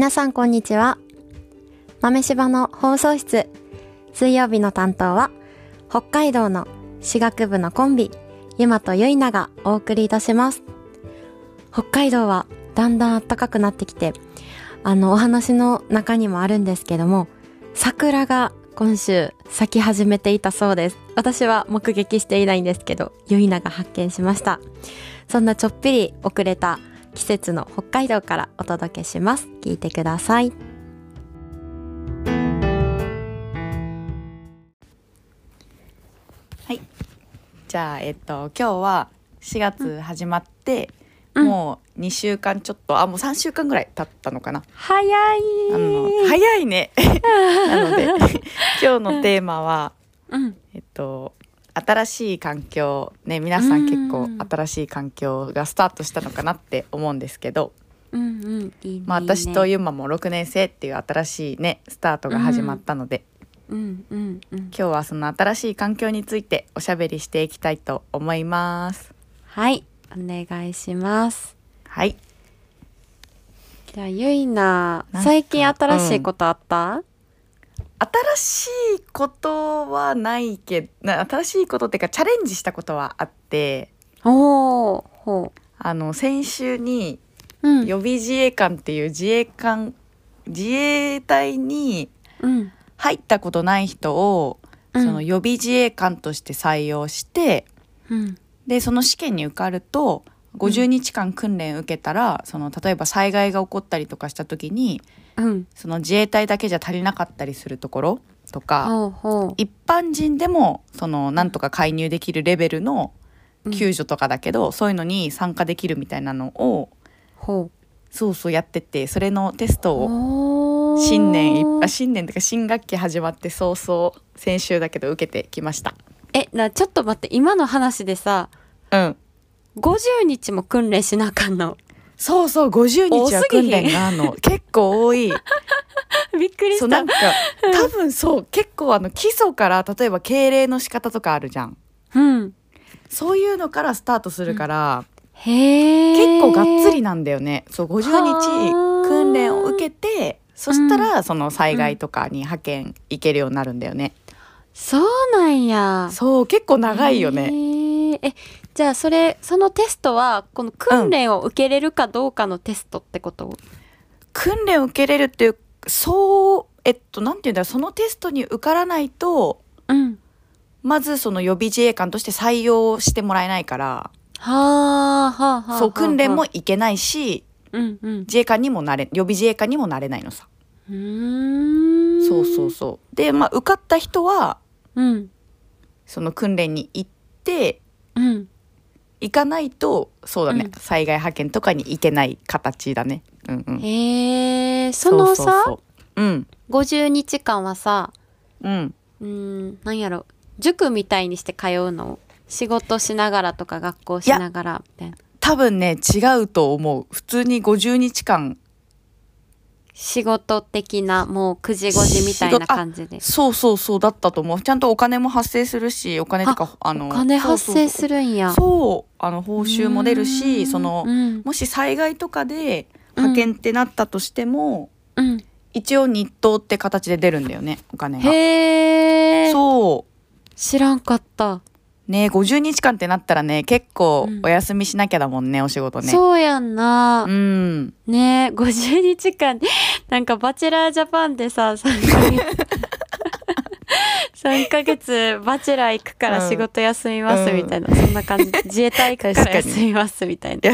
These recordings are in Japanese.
皆さんこんにちは。豆柴の放送室。水曜日の担当は、北海道の私学部のコンビ、ゆまとゆいながお送りいたします。北海道はだんだん暖かくなってきて、あのお話の中にもあるんですけども、桜が今週咲き始めていたそうです。私は目撃していないんですけど、ゆいなが発見しました。そんなちょっぴり遅れた季節の北海道からお届けします。聞いてください。はい。じゃあ、えっと、今日は4月始まって、うんもう2週間ちょっと、あ、もう3週間ぐらい経ったのかな？早いあの、早いね。なので、今日のテーマは、うん。えっと、新しい環境、ね、皆さん結構うん新しい環境がスタートしたのかなって思うんですけど、うんうん。いいねまあ私といいねゆまも6年生っていう新しいね、スタートが始まったので、うんうんうん。今日はその新しい環境についておしゃべりしていきたいと思います。はい。お願いします。はい。じゃあ、ゆいな最近新しいことあった、新しいことはないけどな新しいことっていうかチャレンジしたことはあっておー、ほあの先週にう。うん。予備自衛官っていう自衛官自衛隊にうん。入ったことない人を、うんその予備自衛官として採用してうん。でその試験に受かると50日間訓練受けたら、その例えば災害が起こったりとかした時にうん。その自衛隊だけじゃ足りなかったりするところとか。一般人でもそのなんとか介入できるレベルの救助とかだけど、そういうのに参加できるみたいなのをほそうそうやっててそれのテストう。を新年いあ新年とか新学期始まって早々先週だけど受けてきましたえ、な、ちょっと待って、今の話でさ、うん50日も訓練しなあかんの？そうそう50日は訓練があるの。結構多い。びっくりした。そうなん。か多分そう結構あの基礎から例えば敬礼の仕方とかあるじゃん。うん。そういうのからスタートするから、へえ。結構がっつりなんだよね。そう50日はあ訓練を受けてそしたらその災害とかに派遣行けるようになるんだよね、そうなんや。そう結構長いよね。え、じゃあそれ、そのテストは、この訓練を受けれるかどうかのテストってこと、訓練を受けれるっていうそうえっとなんていうんだそのテストに受からないとうん。まずその予備自衛官として採用してもらえないから、はあ、はあ、はあ。そう訓練もは行けないしあ、うんうん。自衛官にもなれ予備自衛官にもなれないのさ、うーん。そうそうそうでまあ受かった人はうん。その訓練に行ってうん。行かないとそうだね、うん。災害派遣とかに行けない形だね。うんうん。へえ、そのさ、うん。50日間はさ、うん。うーん、なんやろ、塾みたいにして通うの？仕事しながらとか学校しながらみたいな。多分ね違うと思う。普通に50日間仕事的な、もう9時5時みたいな感じで。そうそうそうだったと思うちゃんとお金も発生するしお金とかあのお金発生するるんや。そうあの報酬も出るしそのうん。もし災害とかで派遣ってなったとしても、うん。一応日当って形で出るんだよねお金がへえ。そう知らんかった。ね50日間ってなったらね結構うん。お休みしなきゃだもんね、お仕事ね。そうやんな。うん。ねえ、50日間、なんかバチェラージャパンでさ、3ヶ月。3ヶ月バチェラー行くから仕事休みますみたいな、そんな感じ。自衛隊行くから休みますみたいな。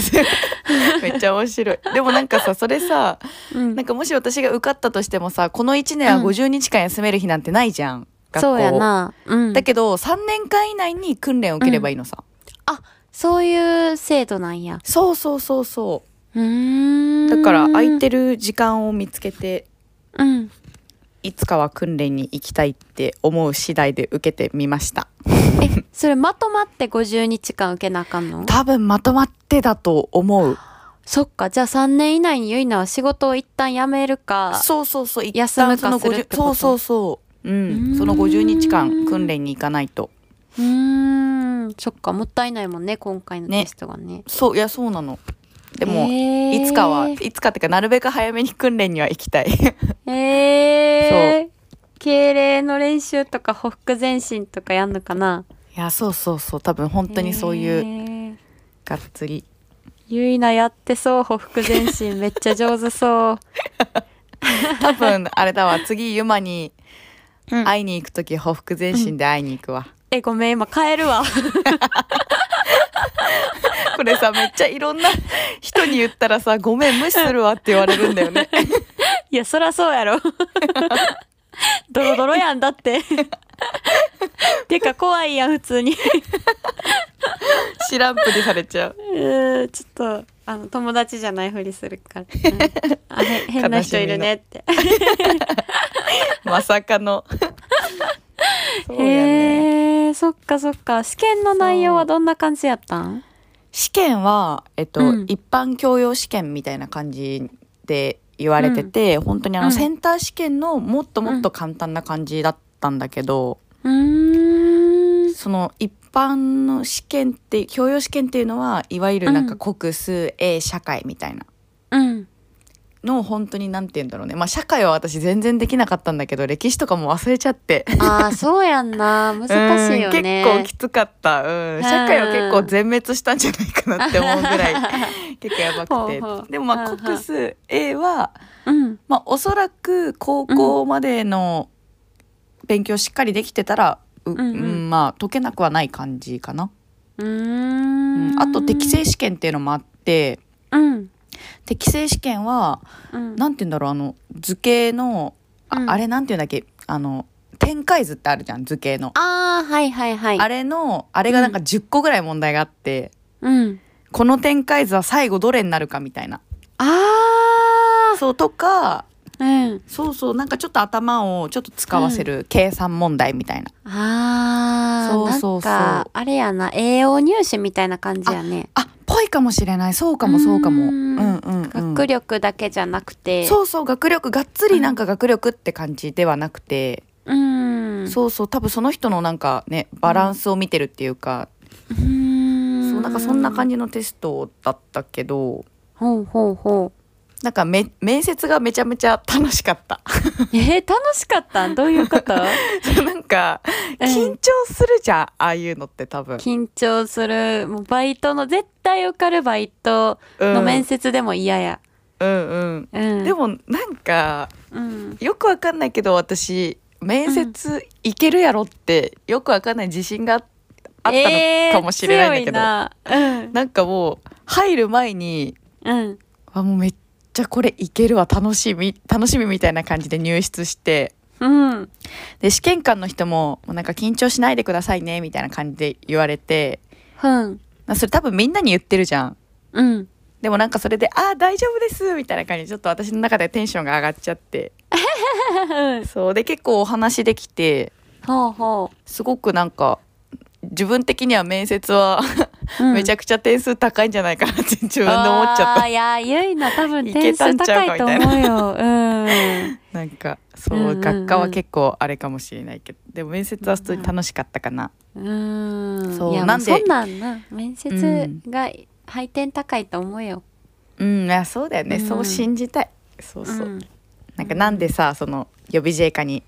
めっちゃ面白い。でもなんかさそれさうん。なんかもし私が受かったとしてもさこの1年は50日間休める日なんてないじゃん、学校そうやな。うん。だけど3年間以内に訓練を受ければいいのさ、あ、そういう制度なんや。そうそうそうそうーん。うだから空いてる時間を見つけてうん。いつかは訓練に行きたいって思う次第で受けてみましたえ、それまとまって50日間受けなあかんの？多分まとまってだと思うそっか、じゃあ3年以内にゆいなは仕事を一旦辞めるか。そうそうそう一休むか旦その50するってこと？そうそうそうううん。んその50日間訓練に行かないと。うーん。そっか、もったいないもんね、今回のね。テストがね。そういやそうなの。でも、へー。いつかはいつかっていうかなるべく早めに訓練には行きたい。えー、敬礼の練習とかほふ前進とかやんのかな。いやそうそうそう。多分本当にそういううがっつり。ゆいなやってそうほふ前進。めっちゃ上手そう。多分あれだわ。次ユマにうん。会いに行く時ほふ前進で会いに行くわ、えごめん今帰るわ。これさめっちゃいろんな人に言ったらさごめん無視するわって言われるんだよね。いやそらそうやろ。ドロドロやんだって。てか怖いやん普通に。知らんぷりされちゃう。うーちょっとあの友達じゃないふりするから、うん。あへ変な人いるねって。まさかの。そうやね。へえそっかそっか。試験の内容はどんな感じやったん？試験は、えっとうん。一般教養試験みたいな感じで言われてて、本当にあの、うん。センター試験のもっともっと簡単な感じだったんだけど、うーん。その一般の試験って教養試験っていうのはいわゆるなんか国数英社会みたいな。うん。のを本当になんて言うんだろうね。まあ社会は私全然できなかったんだけど歴史とかも忘れちゃって。ああそうやんな。難しいよね。うん結構きつかった、うん、社会は結構全滅したんじゃないかなって思うぐらい 結構やばくて。でもまあ国数 A はうん。まあおそらく高校までの勉強しっかりできてたら、ううんまあ解けなくはない感じかな、うん。んあと適正試験っていうのもあってうん。適正試験はうん。なんて言うんだろうあの図形のあ,、うん。あれなんて言うんだっけ？あの展開図ってあるじゃん図形の、ああはいはいはい。あれのあれがなんか10個ぐらい問題があって、うん。この展開図は最後どれになるかみたいな。あそうとかあうん。そうそうなんかちょっと頭をちょっと使わせる計算問題みたいな、ああそうそうそう。あれやな栄養入試みたいな感じやね。あぽいかもしれない。そうかもそうかも。ううん。んうんうん。学力だけじゃなくて。そうそう学力がっつりなんか学力って感じではなくて、うん。そうそう多分その人のなんかねバランスを見てるっていうか、うーん。そうなんかそんな感じのテストだったけど。ほうほうほうなんかめ面接がめちゃめちゃ楽しかった。えー、楽しかった？んどういうこと？なんかうん。緊張するじゃん、ああいうのって多分、緊張する。もうバイトの絶対受かるバイトの面接でも嫌や。うんうん。うん。でもなんかうん。よくわかんないけど私面接いけるやろってよくわかんない自信がああったのかもしれないんだけど、えー強いな。なんかもう入る前にうん。うんあもうめっちゃこれいけるわ楽しみ楽しみみたいな感じで入室して。うん。で試験官の人ももうなんか緊張しないでくださいねみたいな感じで言われて。うん。なそれ多分みんなに言ってるじゃん。うん。でもなんかそれで「あー大丈夫です」みたいな感じでちょっと私の中でテンションが上がっちゃって。そう。で結構お話できて。ほうほすごくなんか自分的には面接はう、うん。めちゃくちゃ点数高いんじゃないかなって自分で思っちゃった。いやゆいな多分い点数高いと思うよ。うん。なんかそう,、うんうんうん。学科は結構あれかもしれないけどでも面接は普通に楽しかったかな、うん。そうなんでそんなんな。面接が配点高いと思うよ、うん。いやそうだよね、うん。そう信じたい。そうそう、ん。なんかなんでさその予備自衛課に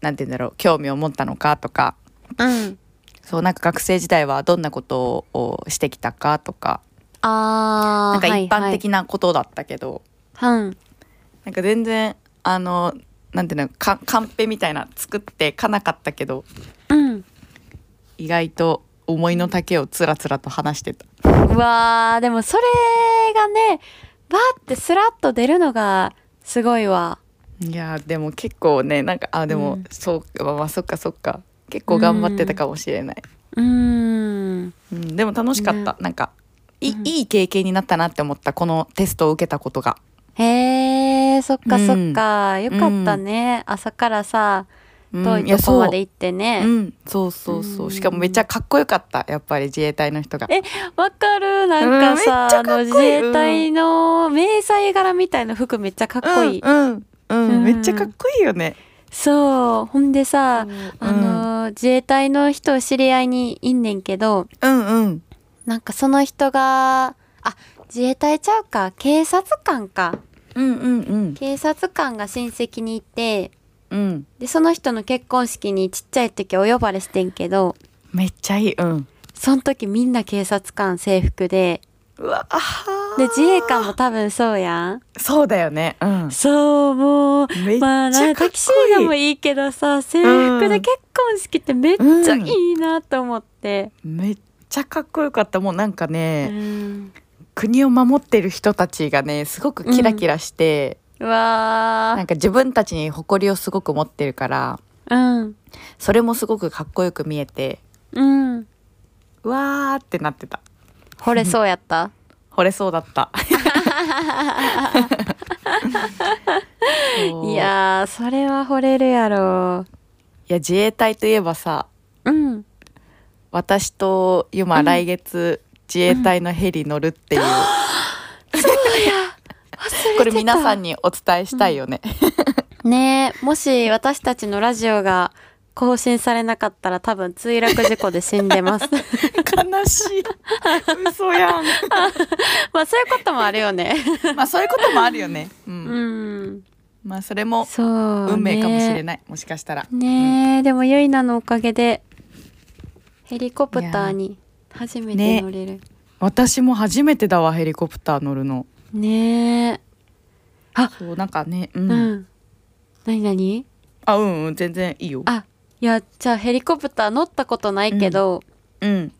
なんて言うんだろう興味を持ったのかとか。うんそうなんか学生時代はどんなことをしてきたかとかあーなんか一般的な、なことだったけど、はいはい、なんか全然あのなんていうのかカンペみたいな作ってかなかったけどうん。うん意外と思いの丈をつらつらと話してた。うわーでもそれがねバーってスラッと出るのがすごいわ。いやーでも結構ねなんかあでも、うん。そうまあまあそっかそっか結構頑張ってたかもしれない、うーん。うん、でも楽しかった、ね。なんかい,、うん。いい経験になったなって思ったこのテストを受けたことが。へえそっかそっか、よかったね、朝からさうん遠いやとこまで行ってね。うん、そうそうそう。うん。しかもめっちゃかっこよかった。やっぱり自衛隊の人が。えわかる？なんかさ、うんかいい。あの自衛隊の迷彩柄みたいな服めっちゃかっこいい、うん。うん。めっちゃかっこいいよねそう。ほんでさ、うん。あの自衛隊の人知り合いにいんねんけどうんうん。なんかその人が自衛隊ちゃうか警察官か。うんうんうん。警察官が親戚にいてうん。でその人の結婚式にちっちゃい時お呼ばれしてんけどめっちゃいい。うん。その時みんな警察官制服でうわで自衛官も多分そうやん。そうだよね。うん。そうもうめっちまあなゃかタキシードもいいけどさ制服で結婚式ってめっちゃいいなと思って、めっちゃかっこよかった。もうなんかうね、ん、国を守ってる人たちがねすごくキラキラして、うわなんか自分たちに誇りをすごく持ってるからーうん。それもすごくかっこよく見えてうん。うわーってなってた惚れそうやった？惚れそうだった。いやーそれは惚れるやろ。いや自衛隊といえばさうん。私とユマ、うん。来月自衛隊のヘリ乗るっていう、これ皆さんにお伝えしたいよね、ねえもし私たちのラジオが更新されなかったら多分墜落事故で死んでます。悲しい。嘘やん。まあそういうこともあるよね。まあそういうこともあるよね、うん。うん。まあそれも運命かもしれいない、もしかしたら。ねえ、でもゆいなのおかげでヘリコプターに初めて乗れる。私も初めてだわヘリコプター乗るの。ねえ。あそうなんかねう、うんん、何何？あうんうん全然いいよ。あいやじゃあヘリコプター乗ったことないけど、うん。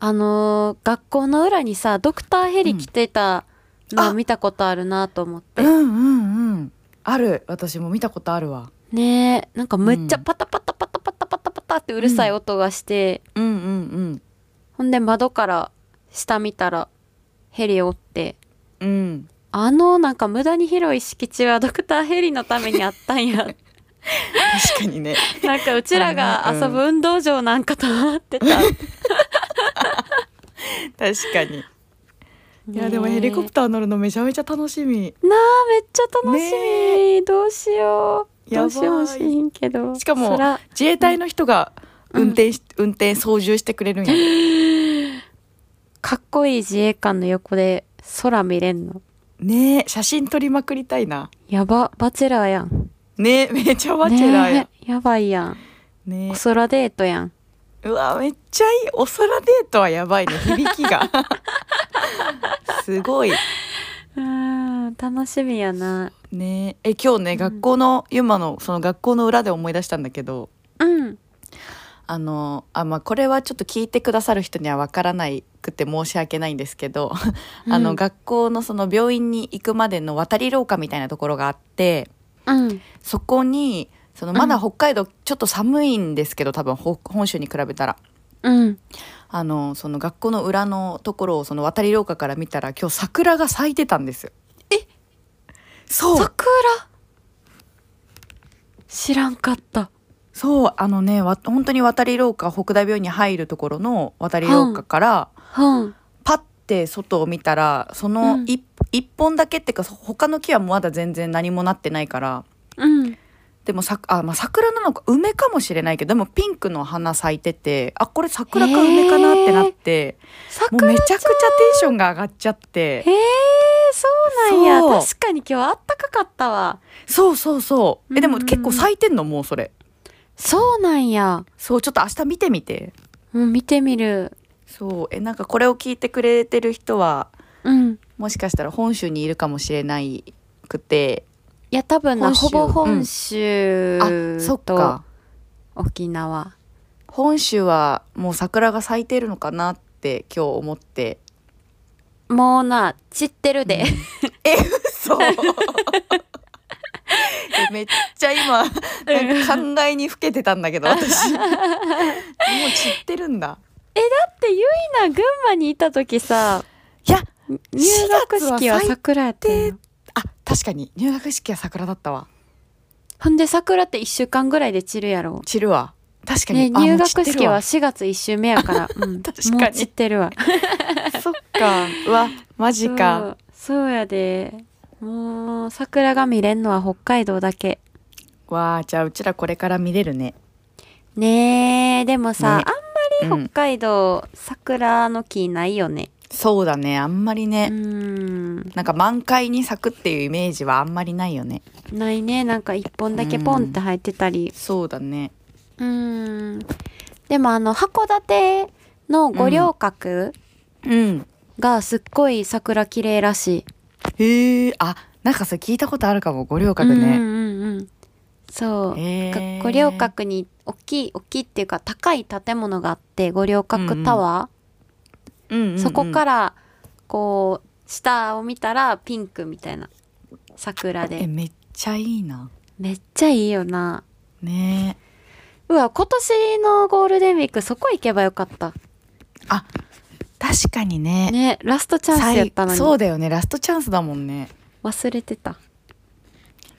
あのー学校の裏にさドクターヘリ来てたの見たことあるなと思って、うんうんうん。ある。私も見たことあるわ。ねえなんかむっちゃうん。パタパタパタパタパタパタってうるさい音がして、うんうんうん。ほんで窓から下見たらヘリおって。うん。あのなんか無駄に広い敷地はドクターヘリのためにあったんや確かにね。なんかうちらが遊ぶ運動場なんかと思ってた、確かに。いやでもヘリコプター乗るのめちゃめちゃ楽しみ。なあめっちゃ楽しみ、どうしよう。どうしようもしんけど。しかも自衛隊の人が運転し、運転操縦してくれるんや。でかっこいい自衛官の横で空見れんの。ねえ写真撮りまくりたいな。やばバチェラーやんねえめちゃバチェラーややばいやん。ね。お空デートやん。えうわめっちゃいい。お空デートはやばいね。響きが。すごい。うん楽しみやな。ね。え今日ね、学校のユマのその学校の裏で思い出したんだけど。うん。あのあまあこれはちょっと聞いてくださる人にはわからないくて申し訳ないんですけど、あのうん学校のその病院に行くまでの渡り廊下みたいなところがあってうん。そこにそのまだ北海道ちょっと寒いんですけど多分ほ本州に比べたら。うん。あのその学校の裏のところをその渡り廊下から見たら今日桜が咲いてたんですよ。え？そう。桜？知らんかった。そう。あのねわ本当に渡り廊下北大病院に入るところの渡り廊下から、うん。パッて外を見たらそのうん。一,、一本だけっていうか他の木はまだ全然何もなってないからうんでもさあ、まあ、桜なのか梅かもしれないけどでもピンクの花咲いててあこれ桜か梅かなってなって、もう桜めちゃくちゃテンションが上がっちゃって。へえそうなんや。確かに今日あったかかったわ。そうそうそう。えでも結構咲いてんの？もうそれ。そうなんや。そうちょっと明日見てみて。うん見てみる。そう。えなんかこれを聞いてくれてる人はうん。もしかしたら本州にいるかもしれないくていや多分なほぼ本州あそっとか沖縄。本州はもう桜が咲いてるのかなって今日思って。もうな散ってるで、え嘘。えめっちゃ今なんか考えにふけてたんだけど私。もう散ってるんだ。だってゆいな群馬にいた時さいや入学式は桜やったよ。あ確かに。入学式は桜だったわ。ほんで桜って1週間ぐらいで散るやろ。散るわ。確かに、ね入学式は4月1週目やから、うん、確かに。散ってるわ。そっか。うわマジか。そうやで。もう桜が見れんのは北海道だけ。わあじゃあうちらこれから見れるね。ねえでもさ、ね。あんまり北海道、桜の木ないよねそうだね。あんまりうね、ん。なんか満開に咲くっていうイメージはあんまりないよね。ないね。なんか一本だけポンって入ってたり。そうだね。うん。でもあの函館の五稜郭うん。がすっごい桜綺麗らしい、へえあなんかそれ聞いたことあるかも。五稜郭ね、うんうんうんそう。五稜郭に大きい大きいっていうか高い建物があって五稜郭タワー、うんうんうん。そこからこう下を見たらピンクみたいな桜えでめっちゃいいな。めっちゃいいよな。ね。うわ今年のゴールデンウィークそこ行けばよかった。あ確かにね。ねラストチャンスやったのに。そうだよね。ラストチャンスだもんね。忘れてた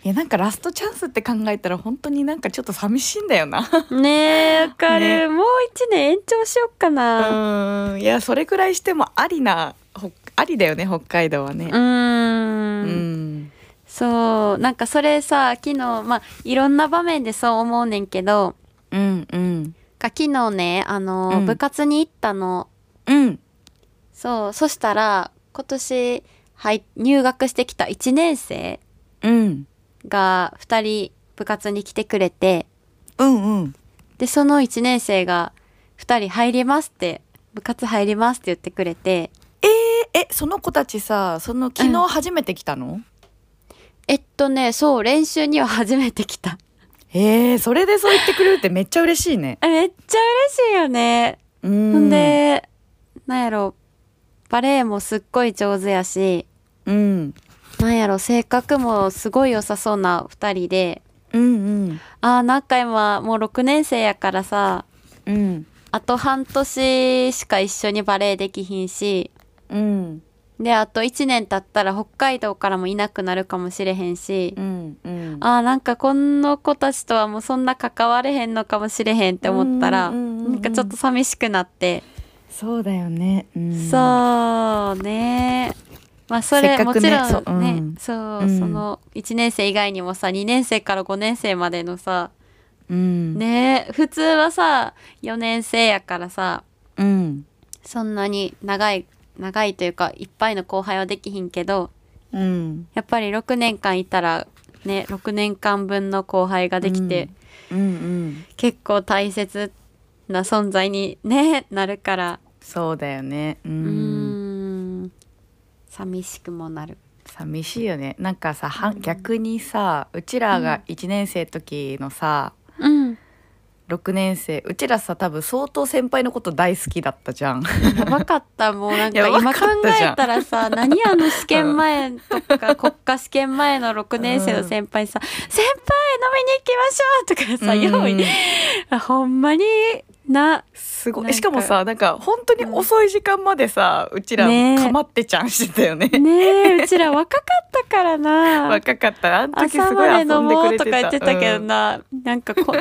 いやなんかラストチャンスって考えたら本当になんかちょっと寂しいんだよな。ねえわかる、ね。もう一年延長しよっかな。うん。いやそれくらいしてもありなほありだよね北海道はね。うーん。うん。そうなんかそれさ昨日まあいろんな場面でそう思うねんけどうんうん。か昨日ねあの、うん。部活に行ったの。うん。そうそしたら今年はい入学してきた1年生うんが2人部活に来てくれてうんうん。でその1年生が2人入りますって部活入りますって言ってくれてええその子たちさその昨日初めて来たの、えっとねそう練習には初めて来た。えー、それでそう言ってくれるってめっちゃ嬉しいね。え めっちゃ嬉しいよね。うほんんでなんやろバレエもすっごい上手やしうんなんやろ性格もすごい良さそうな2人で。うんうん。あーなんか今もう6年生やからさうん。あと半年しか一緒にバレエできひんし。うん。であと1年経ったら北海道からもいなくなるかもしれへんし。うんうん。あーなんかこの子たちとはもうそんな関われへんのかもしれへんって思ったらうんうん。なんかちょっと寂しくなって。そうだよね、うん、そうねまあそれねもちろんそうねうん。そう、うん。その1年生以外にもさ2年生から5年生までのさうん。ね普通はさ4年生やからさうん。そんなに長い長いというかいっぱいの後輩はできひんけどうん。やっぱり6年間いたらね6年間分の後輩ができて、うん。うん結構大切な存在にねなるから。そうだよね。うん寂しくもなる。寂しいよね。なんかさは逆にさうちらが1年生の時のさ、うん。6年生うちらさ多分相当先輩のこと大好きだったじゃん。やばかったもうなんか やば今考かったじゃん。えたらさ 何あの試験前とか 国家試験前の6年生の先輩さ「先輩飲みに行きましょう」とかさ用意。あほんまになすごい。しかもさなんか本当に遅い時間までさうちらねかまってちゃんしてたよね。ねえうちら若かったからな。若かった。あの時す朝ごい遊んでくれてたもうとか言ってた。けどな、なんかこ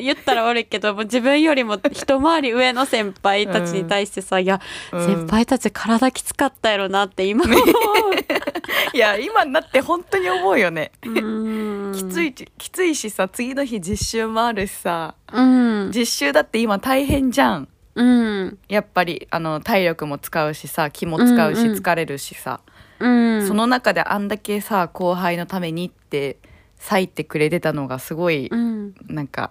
言ったら悪いけどもう自分よりも一回り上の先輩たちに対してさ、いや、うん。先輩たち体きつかったやろなって今思う。いや今になって本当に思うよね。うーんきついしきついしさ次の日実習もあるしさうん。実習だって今大変じゃん。うん。やっぱりあの体力も使うしさ気も使うしうんうん。疲れるしさ、うん。その中であんだけさ後輩のためにって割いてくれてたのがすごい、うん。なんか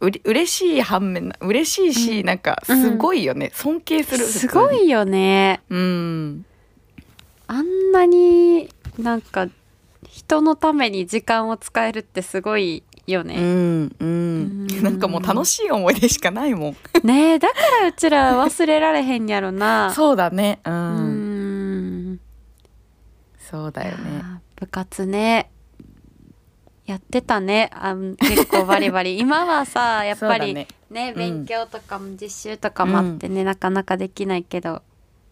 うれ嬉しい反面嬉しいし、うん。なんかすごいよね、尊敬するすごいよね。うん。あんなになんか人のために時間を使えるってすごいようね、んうん。うん。なんかもう楽しい思い出しかないもん。ねえだからうちら忘れられへんやろな。そうだね。うん、うん。そうだよね。部活ね。やってたね。あん結構バリバリ。今はさやっぱりねだね。うん。勉強とかも実習とかもあってね、なかなかできないけど。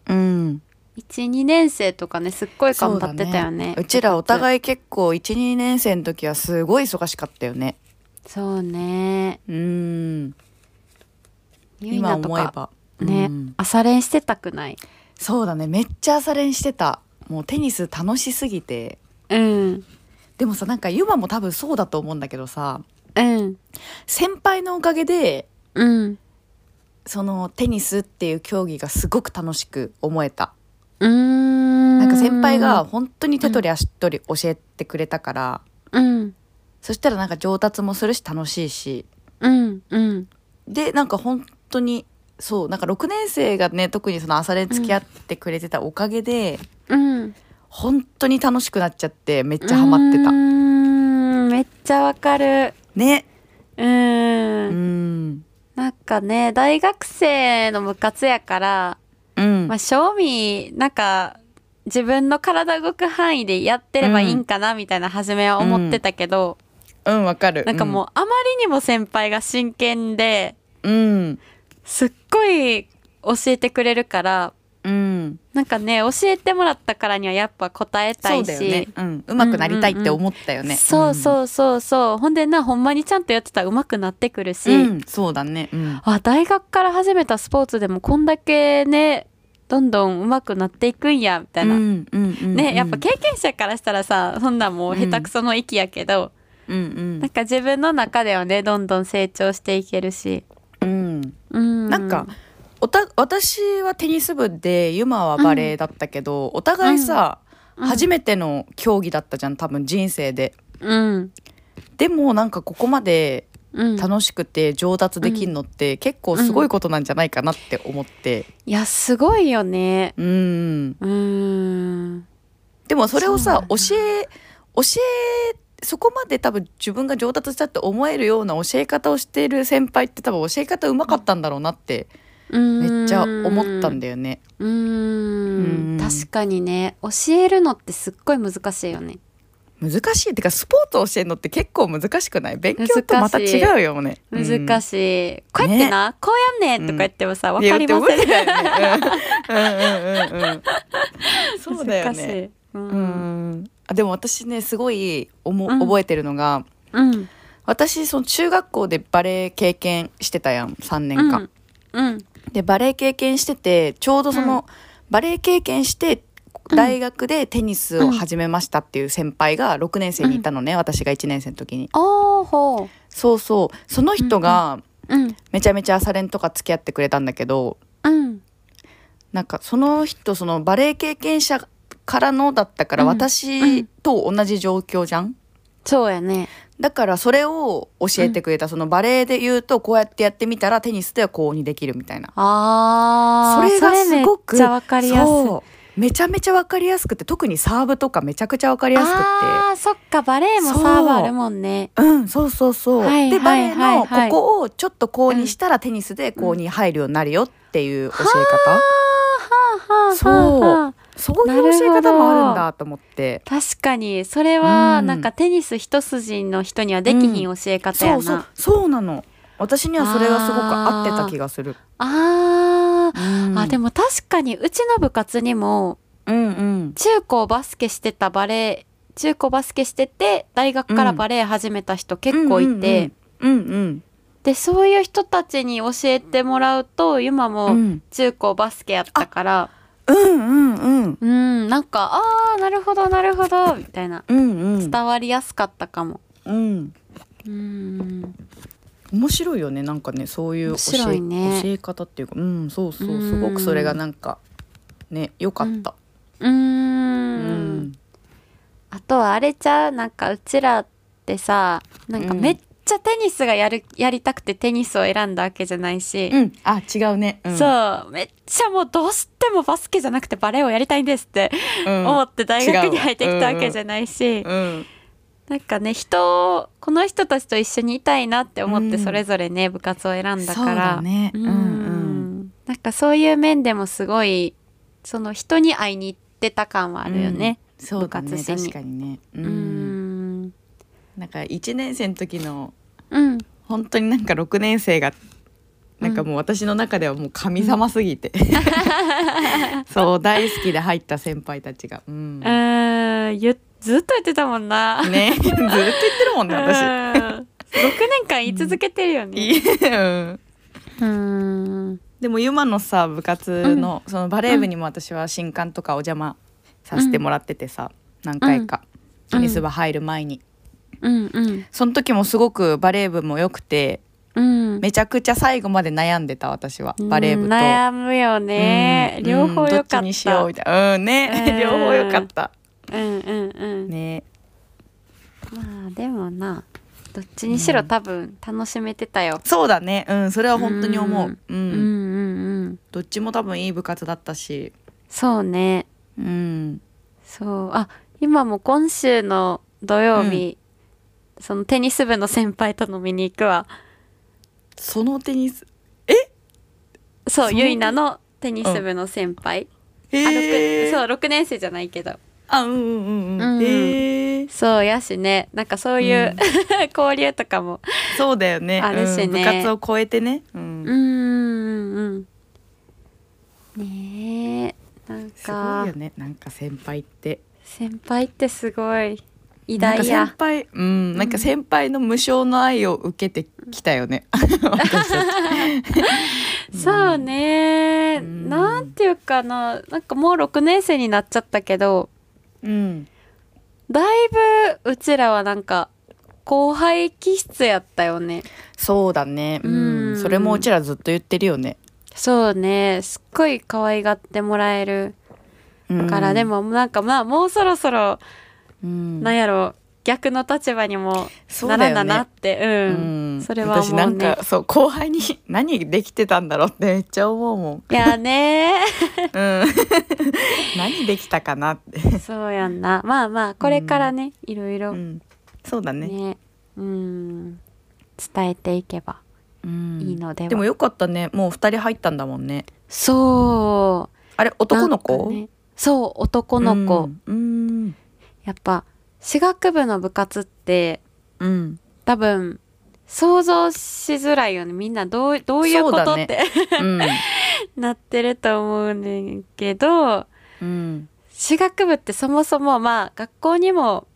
うん12年生とかねすっごい頑張ってたよねそうちらおい互い結構12年生の時はすごい忙しかったよね。そうね。うん。今思えば。ね、うん。朝練してたくない？そうだね。めっちゃ朝練してた。もうテニス楽しすぎて。うん。でもさなんかユマも多分そうだと思うんだけどさ。うん。先輩のおかげでうん。そのテニスっていう競技がすごく楽しく思えたなんか先輩が本当に手取り足取り教えてくれたから、うん。そしたらなんか上達もするし楽しいし。うんうん。でなんか本当にそうなんか6年生がね特にその朝練付き合ってくれてたおかげで、うん。本当に楽しくなっちゃってめっちゃハマってた。うー。ん。めっちゃわかる。ね。ううんん。なんかね大学生の部活やからうん。まあ正味なんか自分の体動く範囲でやってればいいんかなみたいな初めは思ってたけど、うん、わかる。なんかもうあまりにも先輩が真剣でうん。うん。すっごい教えてくれるからうん。なんかね教えてもらったからにはやっぱ答えたいしだよね。うん。うまくなりたいって思ったよね。そうそうそうそうほんでなほんまにちゃんとやってたら上手くなってくるし、うん。うん。そうだね。うん。あ大学から始めたスポーツでもこんだけねどんどん上手くなっていくんやみたいな、うんうんうん。ねやっぱ経験者からしたらさそんなんもう下手くその域やけど、うんなんか自分の中ではねどんどん成長していけるしうん。うん。うんなんか、おた私はテニス部でユマはバレエだったけど、お互いさ、うん。初めての競技だったじゃん多分人生で。うん。でもなんかここまでうん。楽しくて上達できるのって結構すごいことなんじゃないかなって思って。いやすごいよね。うん。うん。でもそれをさ教え教えそこまで多分自分が上達したって思えるような教え方をしている先輩って多分教え方うまかったんだろうなってめっちゃ思ったんだよね。うん。ん。確かにね。教えるのってすっごい難しいよね。難しい。ってかスポーツ教えるのって結構難しくない？勉強とまた違うよね。難しい、こうやってな、こうやんねんとか言ってもさ、わ、いかりません。ね。うん。うんうんうんうん。そうだよね。ううん。ん。あでも私ねすごいおもうん。覚えてるのが、うん。私その中学校でバレエ経験してたやん。3年間。うんでバレエ経験しててちょうどその、バレエ経験してうん。大学でテニスを始めましたっていう先輩が6年生にいたのね、私が1年生の時に。そうそう。その人がううん。めちゃめちゃ朝練とか付き合ってくれたんだけどうん。なんかその人そのバレエ経験者からのだったからうん。私と同じ状況じゃん、そうやねだからそれを教えてくれた、そのバレエで言うとこうやってやってみたらテニスではこうにできるみたいな。あーそれがすごくめっちゃわかりやすい。そう。めちゃめちゃわかりやすくて特にサーブとかめちゃくちゃわかりやすくて。あーそっかバレエもサーブあるもんね。うんそうそうそう、はいでバレエのはいここをちょっとこうにしたらテニスでこうに入るようになるよっていう教え方、はあはあそうはあそういう教え方もあるんだと思って。確かに。それはうん。なんかテニス一筋の人にはできひん教え方やな、そうそうそうなの。私にはそれがすごく合ってた気がする。あー、うん。あでも確かにうちの部活にもうんうん。中高バスケしてたバレエ中高バスケしてて大学からバレエ始めた人結構いて、うんうんでそういう人たちに教えてもらうと今うんうもん。中高バスケやったからうんうんうんうん。なんかあーなるほどなるほどみたいな。うんうん。伝わりやすかったかも。うん。うん。面白いよねなんかねそういう教え,、いね。教え方っていうか。うんそうそううんすごくそれがなんかね良かった。うん。あとはあれちゃう？なんかうちらってさなんかめっちゃテニスがやるやりたくてテニスを選んだわけじゃないし、うん。あ違うね、うん、そうめっちゃもうどうしてもバスケじゃなくてバレエをやりたいんですってうん、思って大学に入ってきたわけじゃないし、うん。なんかね人をこの人たちと一緒にいたいなって思ってうん。それぞれね部活を選んだから。うんうん。なんかそういう面でもすごいその人に会いに行ってた感はあるよね。そうだね。確かにね。う、うんんなんか1年生の時のうん。本当になんか6年生がなんかもう私の中ではもう神様すぎて、そう大好きで入った先輩たちが。うん。ずっと言ってたもんな。ねずっと言ってるもんね私。うん。6年間言い続けてるよね。いいうん。うん。でも今のさ部活の,、そのバレー部にも私は新刊とかお邪魔させてもらっててさ、何回か、うん。テニス部入る前に、うんうん。その時もすごくバレー部も良くてうん。めちゃくちゃ最後まで悩んでた私はバレー部と。うん悩むよね。うん両方よかった。うんどっちにしようみたいな。うんね、うん 両方よかった。うんうんうん。ねまあでもな、どっちにしろ多分楽しめてたよ。そうだね。うん、それは本当に思う。うん。うんうんうん。どっちも多分いい部活だったし。そうね。うん。そう。あ、今も今週の土曜日、そのテニス部の先輩と飲みに行くわ。そのテニス？そう、そのゆいなのテニス部の先輩。へあ、え六そう、6年生じゃないけど。あ、うんうんうんううんえ。そうやしね、なんかそういう、うん 交流とかも。そうだよね。あるしねうん部活を超えてね。う。うんんうんうん。ねえ、なんすごいかよ、ね。なんか先輩って。先輩ってすごい偉大や。輩、うん、なんか先輩の無償の愛を受けてきたよね。そうね、うんなんていうかな、なんかもう6年生になっちゃったけど、うん。だいぶうちらはなんか後輩気質やったよね。そうだね。ううんん。それもうちらずっと言ってるよね。そうね、すっごい可愛がってもらえるうんから、で、もなんかまあもうそろそろ、うんなんやろ、逆の立場にもならななって、う、うんん。それは私なんねか、。そう、後輩に 何できてたんだろうってめっちゃ思うもん。いやねうん。何できたかなって。そうやんな。まあまあ、これからね、いろいろうん。そうだね。ね、うん、伝えていけばうんいいのでは。でもよかったね。もう二人入ったんだもんね。そう。あれ、男の子？そう、男の子。うん。うん。やっぱ、私学部の部活って、うん。多分、想像しづらいよね。みんなどう、どういうことって、うん。なってると思うねんけど、うん。私学部ってそもそもまあ学校にも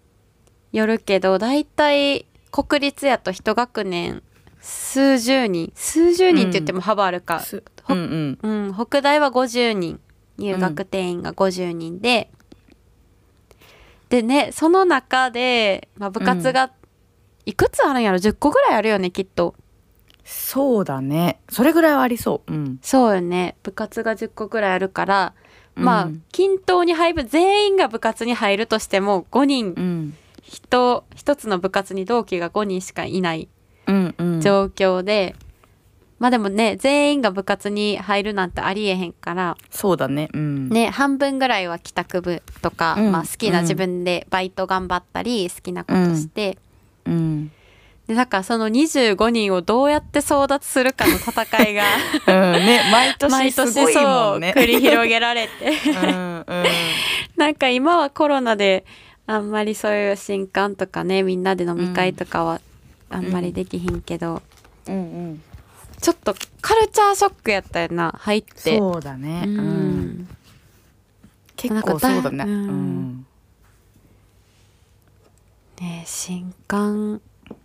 よるけど、だいたい国立やと一学年数十人、数十人って言っても幅あるか。うんうん。うん、北大は50人。入学定員が50人で、でね、その中で、まあ、部活が、いくつあるんやろ ?10 個ぐらいあるよね、きっと。そうだね。それぐらいはありそう。うん。そうよね。部活が10個ぐらいあるから、まあうん、均等に配分、全員が部活に入るとしても、5人うん。人、一つの部活に同期が5人しかいないうんうん。まあでもね、全員が部活に入るなんてありえへんから、そうだね。うん。ね、半分ぐらいは帰宅部とか、うんまあ好きな自分でバイト頑張ったり、好きなことして、うん。で、だからその25人をどうやって争奪するかの戦いが、うん。ね、毎毎年そう年すごいもんね。繰り広げられて、うんうん。なんか今はコロナであんまりそういう新刊とかね、みんなで飲み会とかはあんまりできひんけど、うんうん。ちょっとカルチャーショックやったよな、入って。そうだね。ううん。ん。結構そうだね。なんううんん。ねえ新刊、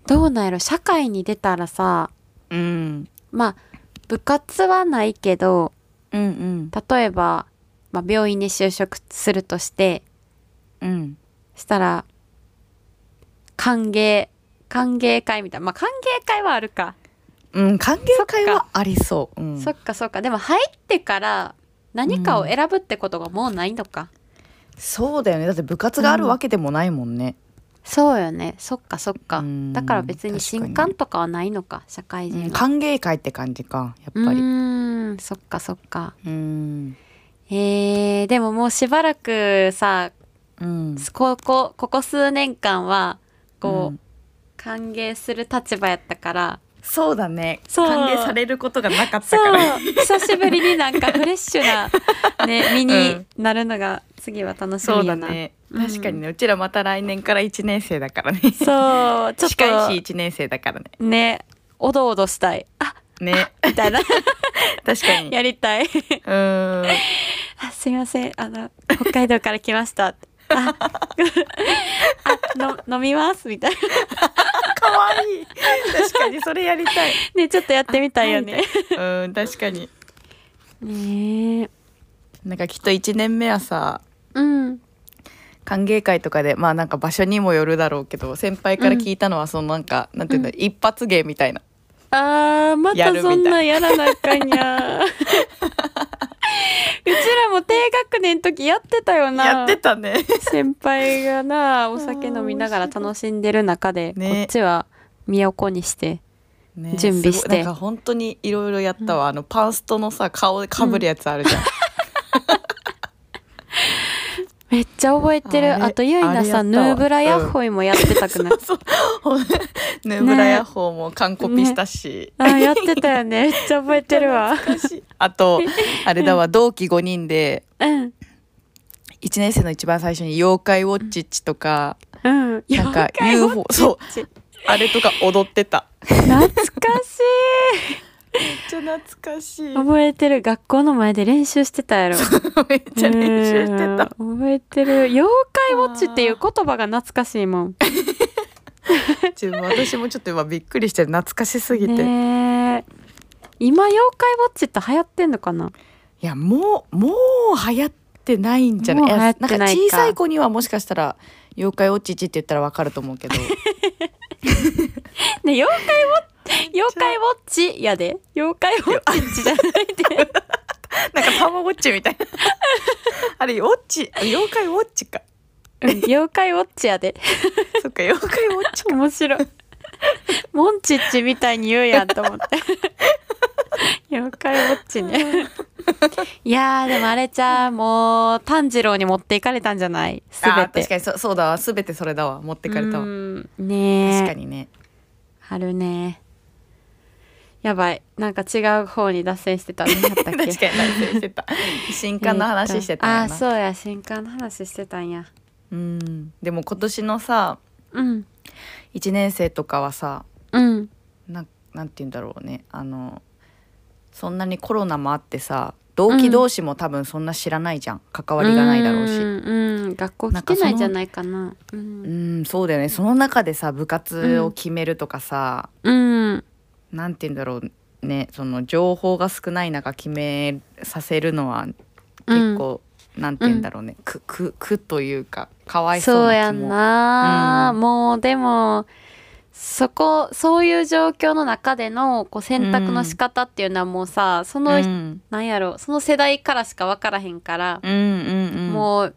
どうなんやろ社会に出たらさ、うん。まあ、部活はないけど、うんうん。例えば、まあ、病院に就職するとして、うん。したら、歓迎、歓迎会みたいな。まあ、歓迎会はあるか。うん。歓迎会はありそう。うん。そっかそっか。でも入ってから何かを選ぶってことがもうないのか。そうだよね。だって部活があるわけでもないもんね。そうよね。そっかそっかうん。だから別に新刊とかはないのか、社会うん人は。歓迎会って感じか。やっうぱり。ーん、そっかそっか。うん。えー、でももうしばらくさ、うん。ここ、ここ数年間は、こう、うん歓迎する立場やったから、そうだね。そう歓迎されることがなかったそうから。、久しぶりになんかフレッシュな、ね、身になるのが次は楽しみそうやな。だね。うん確かにね、うちらまた来年から1年生だからね。そう、ちょっ近いしと、1年生だからね。ね、おどおどしたい。あ、ね。みたいな、確かに。やりたい。うーん。あ、すいません、あの、北海道から来ました。あ、あの飲みます？みたいな。かわいい。確かにそれやりたい。ね、ちょっとやってみたいよね。うん、確かに。ねえ。なんかきっと1年目はさ、うん。歓迎会とかで、まあなんか場所にもよるだろうけど、先輩から聞いたのは、そのなんか、なんていうんだ、一発芸みたいな。あーまたそんなんやらなあかんやうちらも低学年の時やってたよな。やってたね。先輩がな お酒飲みながら楽しんでる中で、ね。こっちは身を粉にしてね準備して。なんか本当にいろいろやったわ、あのパンストのさ顔でかぶるやつあるじゃん、めっちゃ覚えてる。あとゆいなさヌーブラヤッホイもやってたくない、そう。ヌーブラヤッホーも完コピしたし、あやってたよね。めっちゃ覚えてるわ。あとあれだわ。同期5人でうん1年生の一番最初に「妖怪ウォッチッチ」とか、うん。なんか UFO そうあれとか踊ってた。懐かしめっちゃ懐かしい。い覚えてる。学校の前で練習してたやろ。めっちゃ練習してた。うん。覚えてる。妖怪ウォッチっていう言葉が懐かしいもん。自分私もちょっと今びっくりして懐かしすぎて、ねえ。今妖怪ウォッチって流行ってんのかな？いやもうもう流行ってないんじゃない？もう流行ってないか。やんか小さい子にはもしかしたら「妖怪ウォッチッチ」って言ったらわかると思うけど。ね妖怪ウォッ妖怪ウォッチやで。妖怪ウォッチじゃないでなんかたまごっちみたいな。あれウォッチ妖怪ウォッチか。うん妖怪ウォッチやで。そっか妖怪ウォッチ面白い。モンチッチみたいに言うやんと思って 妖怪ウォッチね。いやーでもあれちゃんもう炭治郎に持っていかれたんじゃない？すべて。確かにそそうだわ。全てそれだわ。持ってかれたわ。うんねえ。確かにね。あるね。やばい。なんか違う方に脱線してた。何やったっけ？確かに脱線してた。新刊の話してたんやな。あーそうや。新刊の話してたんや。うん。でも今年のさうん。1年生とかはさうん。ななんて言うんだろうね。あのそんなにコロナもあってさ同期同士も多分そんな知らないじゃん、関わりがないだろうし。うん、うん、学校来てないんじゃないかな。ううんん、そうだよね。その中でさ部活を決めるとかさ、うん。なんて言うんだろうね。その情報が少ない中決めさせるのは結構、なんて言うんだろうね、くくくというかかわいそうそうやな気もな、うん。もうでもそこそういう状況の中でのこう選択の仕方っていうのはもうさその、うん。なんやろその世代からしか分からへんから、うんうんうん。もう、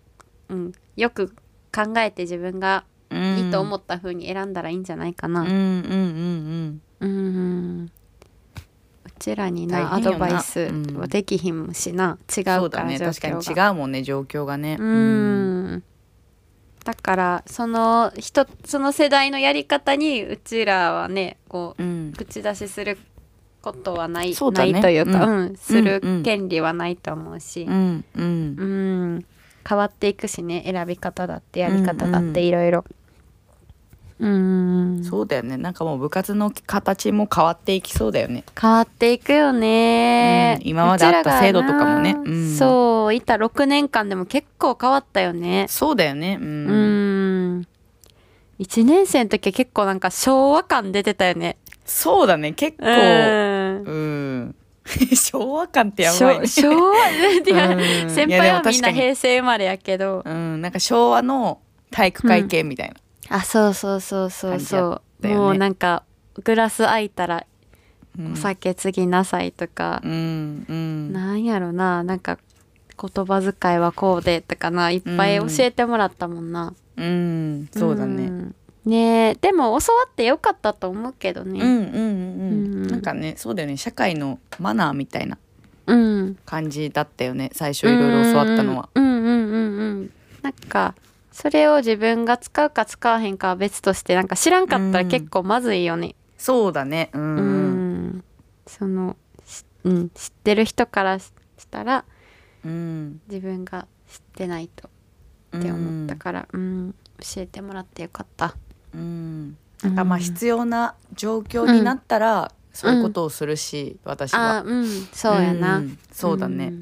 うん、よく考えて自分がうんいいと思った風に選んだらいいんじゃないかな。うんうんうんうん。うちらになアドバイスはできひんしな、違うからね。確かにが。違うもんね状況がね。うんだからその人その世代のやり方にうちらはねこううん。口出しすることはない,、そうだね。ないというか、ううんするうんうん。権利はないと思うし、うんうん。うん。変わっていくしね選び方だってやり方だっうんうん。ていろいろ。うんそうだよね。なんかもう部活の形も変わっていきそうだよね。変わっていくよね、うん。今まであった制度とかもね。うん。そういた6年間でも結構変わったよね。そうだよね。ううん。ん1年生の時は結構なんか昭和感出てたよね。そうだね。結構。うん。うん。昭和感ってやばい。ね昭昭和先輩はみんな平成生まれやけど。うん。なんか昭和の体育会系みたいな、あそうそうそうそうそったよね。うもうなんかグラス空いたらうん。お酒継ぎなさいとか。う、んうん。なんやろな。なんか言葉遣いはこうでとかな。いっぱい教えてもらったもんな、うん。そうだね。ん。ねえ。でも教わってよかったと思うけどね。うんうんうん。ううんん。なんかねそうだよね。社会のマナーみたいなうん。感じだったよね。最初いろいろ教わったのは。うんうんうんうんうん。なんかそれを自分が使うか使わへんかは別としてなんか知らんかったら結構まずいよね。そうだね。うん。ううん。んそのしうん知ってる人からししたらうん。自分が知ってないとって思ったからうん、教えてもらってよかった。うん。なんかまあ必要な状況になったらそういうことをするし私あはうん。そうやな、ん。そうだね。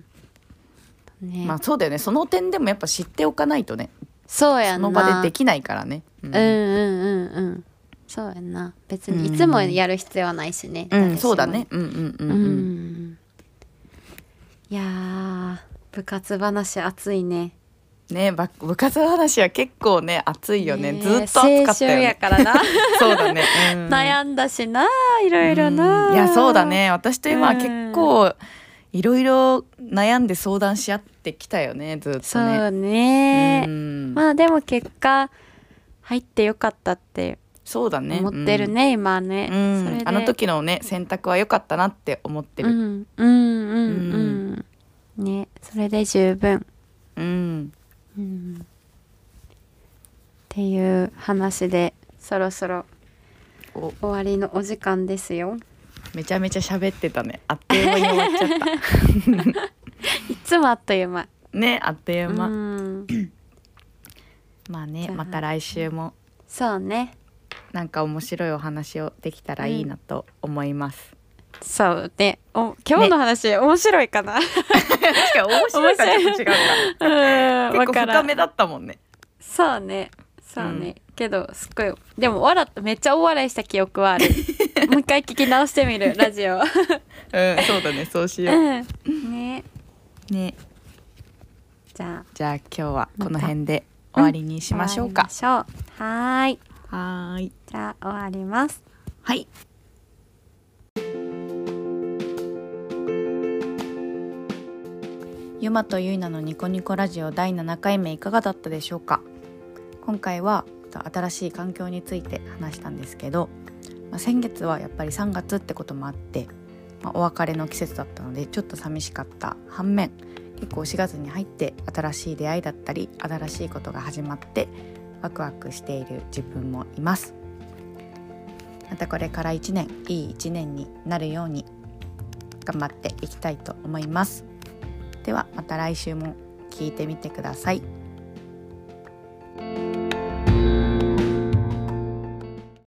うん。ね、まあそうだよね。その点でもやっぱ知っておかないとねそうやその場でできないからね。ううんうんうんうん。そうやんな。別にいつもやる必要はないしね、うん。そうだね。うんうんううん。うん。んいやー部活話熱いね。ねば部活の話は結構ね熱いよね。ねずっと熱かったよ青春やねからな。そうだね、うん。悩んだしないろいろな、うん。いやそうだね。私と今はうん。結構いろいろ悩んで相談し合ってきたよねずっとね。そうね、うん。まあでも結果入ってよかったってそうだね。思ってるね、今はね、うん、あの時のね選択は良かったなって思ってる。うんうんうんうん。ねそれで十分、うん。うん、っていう話でそろそろお。終わりのお時間ですよめちゃめちゃ喋ってたね。あっという間に終わっちゃった。いつもあっという間。ねあっという間、うん。まあねまた来週も。そうね。なんか面白いお話をできたらいいなと思います、そうね。お今日の話、面白いかな？確かに面白いかちょっと違うか うん結構深めだったもんね。そうね。そうね、けどすっごいでも笑っためっちゃ大笑いした記憶はある。もう一回聞き直してみるラジオ。うんそうだねそうしよう。うん。ね。ね。じゃあ。じゃあ今日はこの辺で終わりにしましょうか、う。はーい。はーい。じゃあ終わります。はい。ゆまとゆいなのニコニコラジオ第7回目いかがだったでしょうか？今回はた新しい環境について話したんですけど、まあ、先月はやっぱり3月ってこともあって、まあ、お別れの季節だったのでちょっと寂しかった反面結構4月に入って新しい出会いだったり新しいことが始まってワクワクしている自分もいます。またこれから1年いい1年になるように頑張っていきたいと思います。ではまた来週も聞いてみてください。